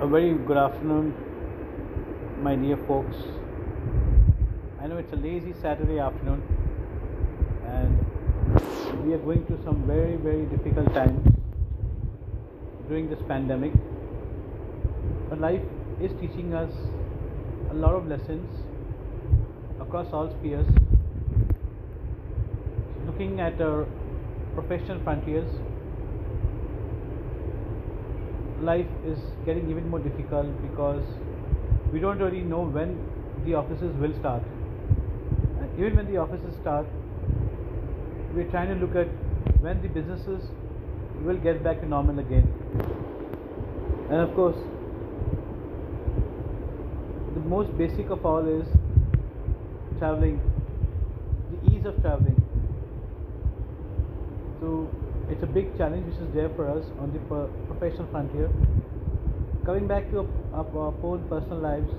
A very good afternoon, my dear folks. I know it's a lazy Saturday afternoon, and we are going through some very, very difficult times during this pandemic. But life is teaching us a lot of lessons across all spheres. Looking at our professional frontiers, life is getting even more difficult because we don't really know when the offices will start. And even when the offices start, we're trying to look at when the businesses will get back to normal again. And of course, the most basic of all is traveling, the ease of traveling. So it's a big challenge which is there for us on the professional frontier. Coming back to our, our own personal lives,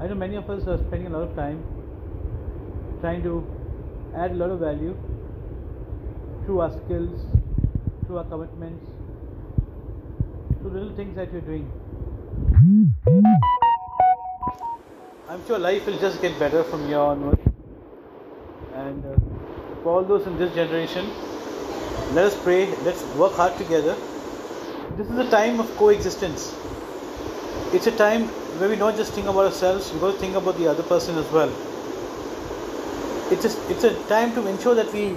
I know many of us are spending a lot of time trying to add a lot of value through our skills, through our commitments, through little things that we're doing. I'm sure life will just get better from here onward. And uh, for all those in this generation, let us pray, let's work hard together. This is a time of coexistence. It's a time where we not just think about ourselves, we got to think about the other person as well. It's a, it's a time to ensure that we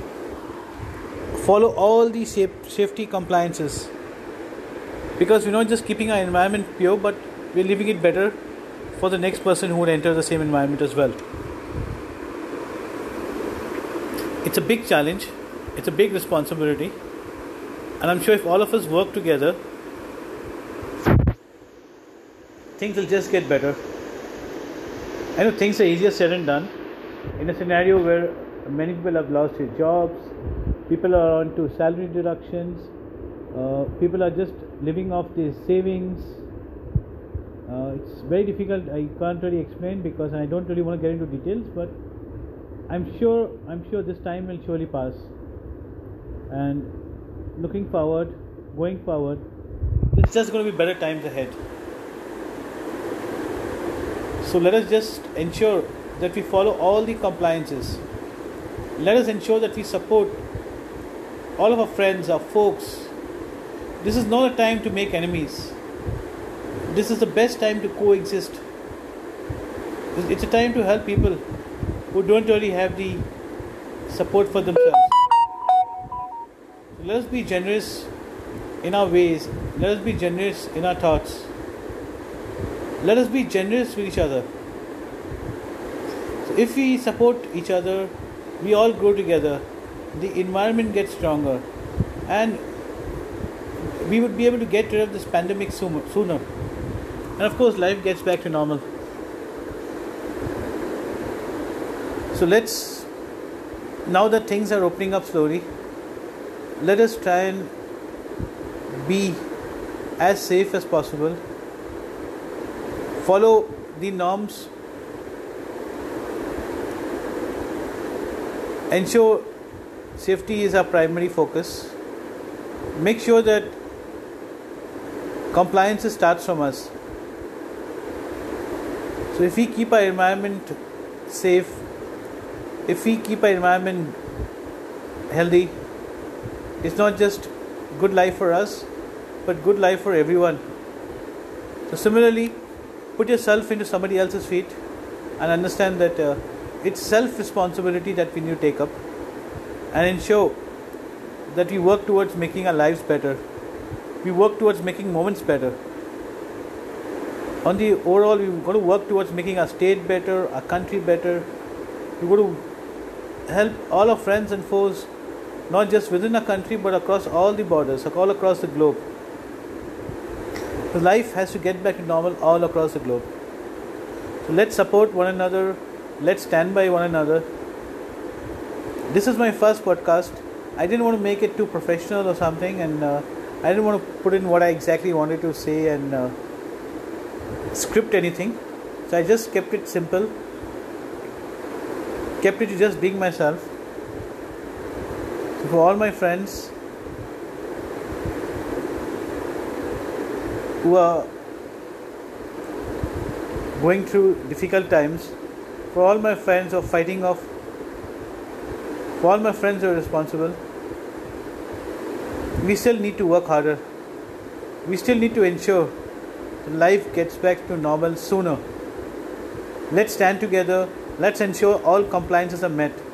follow all the safety compliances because we're not just keeping our environment pure, but we're leaving it better for the next person who would enter the same environment as well. It's a big challenge, it's a big responsibility, and I'm sure if all of us work together, things will just get better. I know things are easier said than done. In a scenario where many people have lost their jobs, people are on to salary deductions, uh, people are just living off their savings. Uh, it's very difficult. I can't really explain because I don't really want to get into details, but I'm sure I'm sure this time will surely pass. And looking forward, going forward, it's just going to be better times ahead. So let us just ensure that we follow all the compliances. Let us ensure that we support all of our friends, our folks. This is not a time to make enemies. This is the best time to coexist. It's a time to help people who don't really have the support for themselves. Let us be generous in our ways. Let us be generous in our thoughts. Let us be generous with each other. So if we support each other, we all grow together. The environment gets stronger, and we would be able to get rid of this pandemic sooner. And of course, life gets back to normal. So let's, now that things are opening up slowly, let us try and be as safe as possible. Follow the norms. Ensure safety is our primary focus. Make sure that compliance starts from us. So if we keep our environment safe, if we keep our environment healthy, it's not just good life for us, but good life for everyone. So similarly, put yourself into somebody else's feet and understand that uh, it's self responsibility that we need to take up and ensure that we work towards making our lives better. We work towards making moments better on the overall we've got to work towards making our state better our country better we've got to help all our friends and foes not just within a country but across all the borders all across the globe. Life has to get back to normal all across the globe. So let's support one another. Let's stand by one another. This is my first podcast. I didn't want to make it too professional or something and uh, i didn't want to put in what i exactly wanted to say and uh, script anything. So i just kept it simple. Kept it to just being myself for all my friends who are going through difficult times, for all my friends who are fighting off, for all my friends who are responsible, we still need to work harder. We still need to ensure life gets back to normal sooner. Let's stand together. Let's ensure all compliances are met.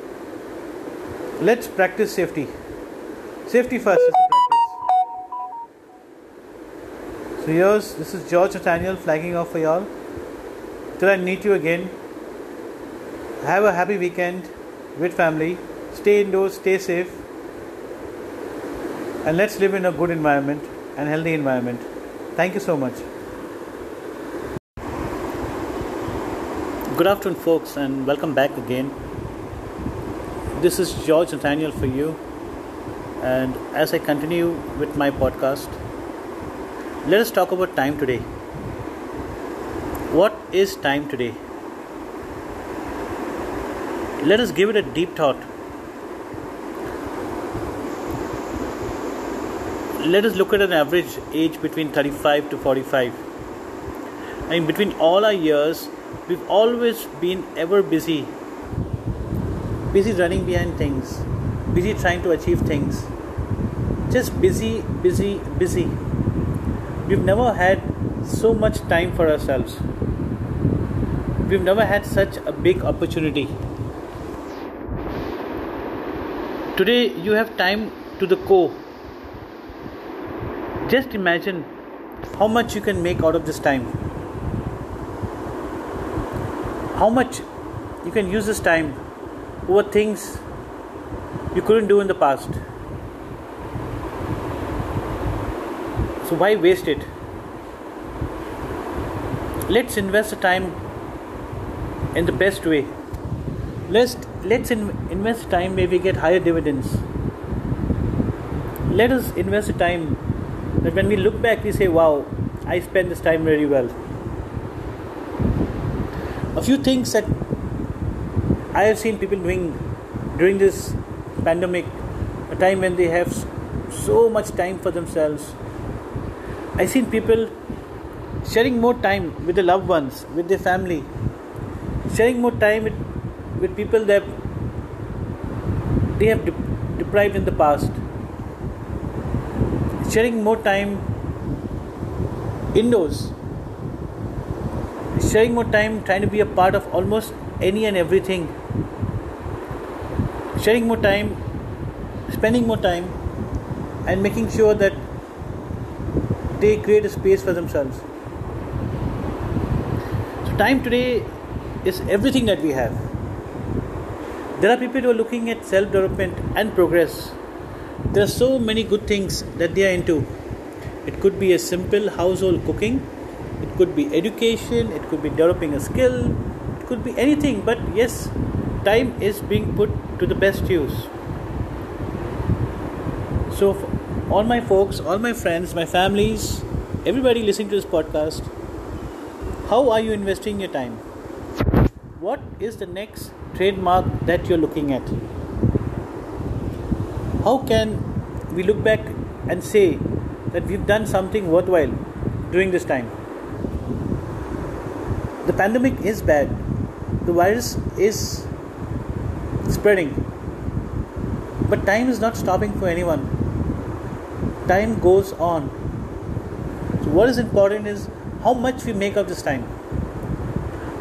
Let's practice safety. Safety first is practice. So here's this is George Nathaniel flagging off for y'all. Till I meet you again. Have a happy weekend with family. Stay indoors, stay safe. And let's live in a good environment and healthy environment. Thank you so much. Good afternoon, folks, and welcome back again. This is George Nathaniel for you, and as I continue with my podcast, let us talk about time today. What is time today? Let us give it a deep thought. Let us look at an average age between 35 to 45. I mean, between all our years, we've always been ever busy. Busy running behind things, busy trying to achieve things. Just busy, busy, busy. We've never had so much time for ourselves. We've never had such a big opportunity. Today, you have time to the core. Just imagine how much you can make out of this time how much you can use this time over things you couldn't do in the past. So, why waste it? Let's invest the time in the best way. Let's, let's in, invest time where we get higher dividends. Let us invest the time that when we look back, we say, Wow, I spent this time very well a few things that I have seen people doing during this pandemic, a time when they have so much time for themselves. I've seen people sharing more time with their loved ones, with their family, sharing more time with, with people that they have de- deprived in the past, sharing more time indoors. Sharing more time trying to be a part of almost any and everything sharing more time spending more time and making sure that they create a space for themselves. So time today is everything that we have. There are people who are looking at self development and progress. There are so many good things that they are into. It could be a simple household cooking it could be education it could be developing a skill it could be anything but yes time is being put to the best use. So all my folks all my friends my families everybody listening to this podcast how are you investing your time? What is the next trademark that you're looking at? How can we look back and say that we've done something worthwhile during this time? The pandemic is bad. The virus is spreading. But time is not stopping for anyone. Time goes on. So what is important is how much we make of this time.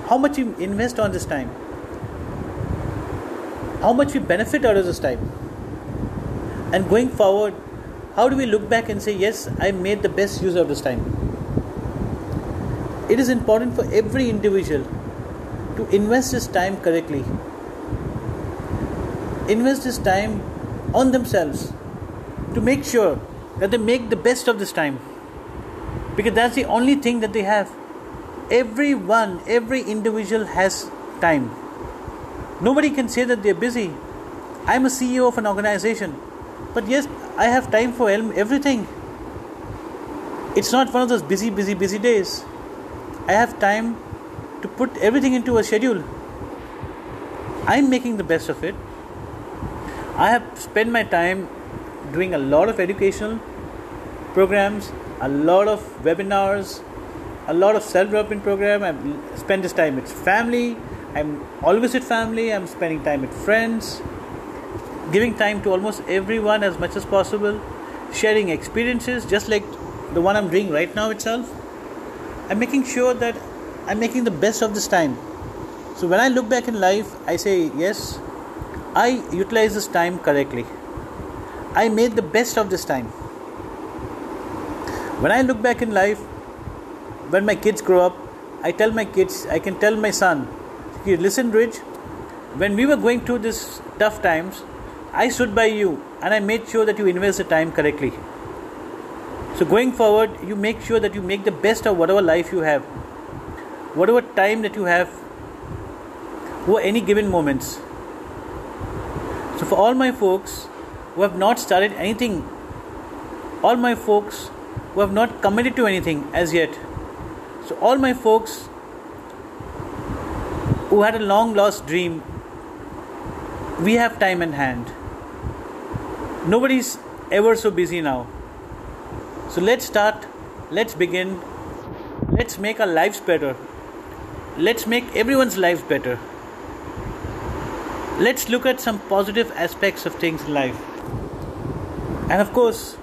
How much we invest on this time. How much we benefit out of this time. And going forward how do we look back and say yes i made the best use of this time. It is important for every individual to invest his time correctly invest this time on themselves to make sure that they make the best of this time. Because that's the only thing that they have. Everyone every individual has time. Nobody can say that they're busy. I'm a ceo of an organization. But yes i have time for everything. It's not one of those busy busy busy days. I have time to put everything into a schedule. I'm making the best of it. I have spent my time doing a lot of educational programs, a lot of webinars, a lot of self-development program. I spend this time with family. I'm always with family. I'm spending time with friends, giving time to almost everyone as much as possible, sharing experiences, just like the one I'm doing right now itself. I'm making sure that I'm making the best of this time. So when I look back in life, I say, yes, I utilized this time correctly. I made the best of this time. When I look back in life, when my kids grow up, I tell my kids, I can tell my son, listen, Rich, when we were going through these tough times, I stood by you and I made sure that you invest the time correctly. So, going forward, you make sure that you make the best of whatever life you have, whatever time that you have, or any given moments. So, for all my folks who have not started anything, all my folks who have not committed to anything as yet, so all my folks who had a long lost dream, we have time in hand. Nobody's ever so busy now. So let's start, let's begin, let's make our lives better. Let's make everyone's lives better. Let's look at some positive aspects of things in life. And of course,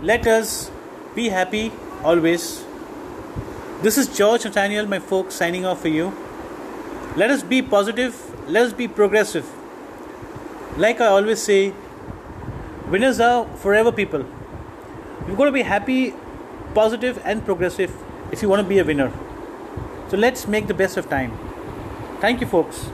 let us be happy always. This is George Nathaniel, my folks, signing off for you. Let us be positive, let us be progressive. Like I always say, winners are forever people. You've got to be happy, positive, and progressive if you want to be a winner. So let's make the best of time. Thank you, folks.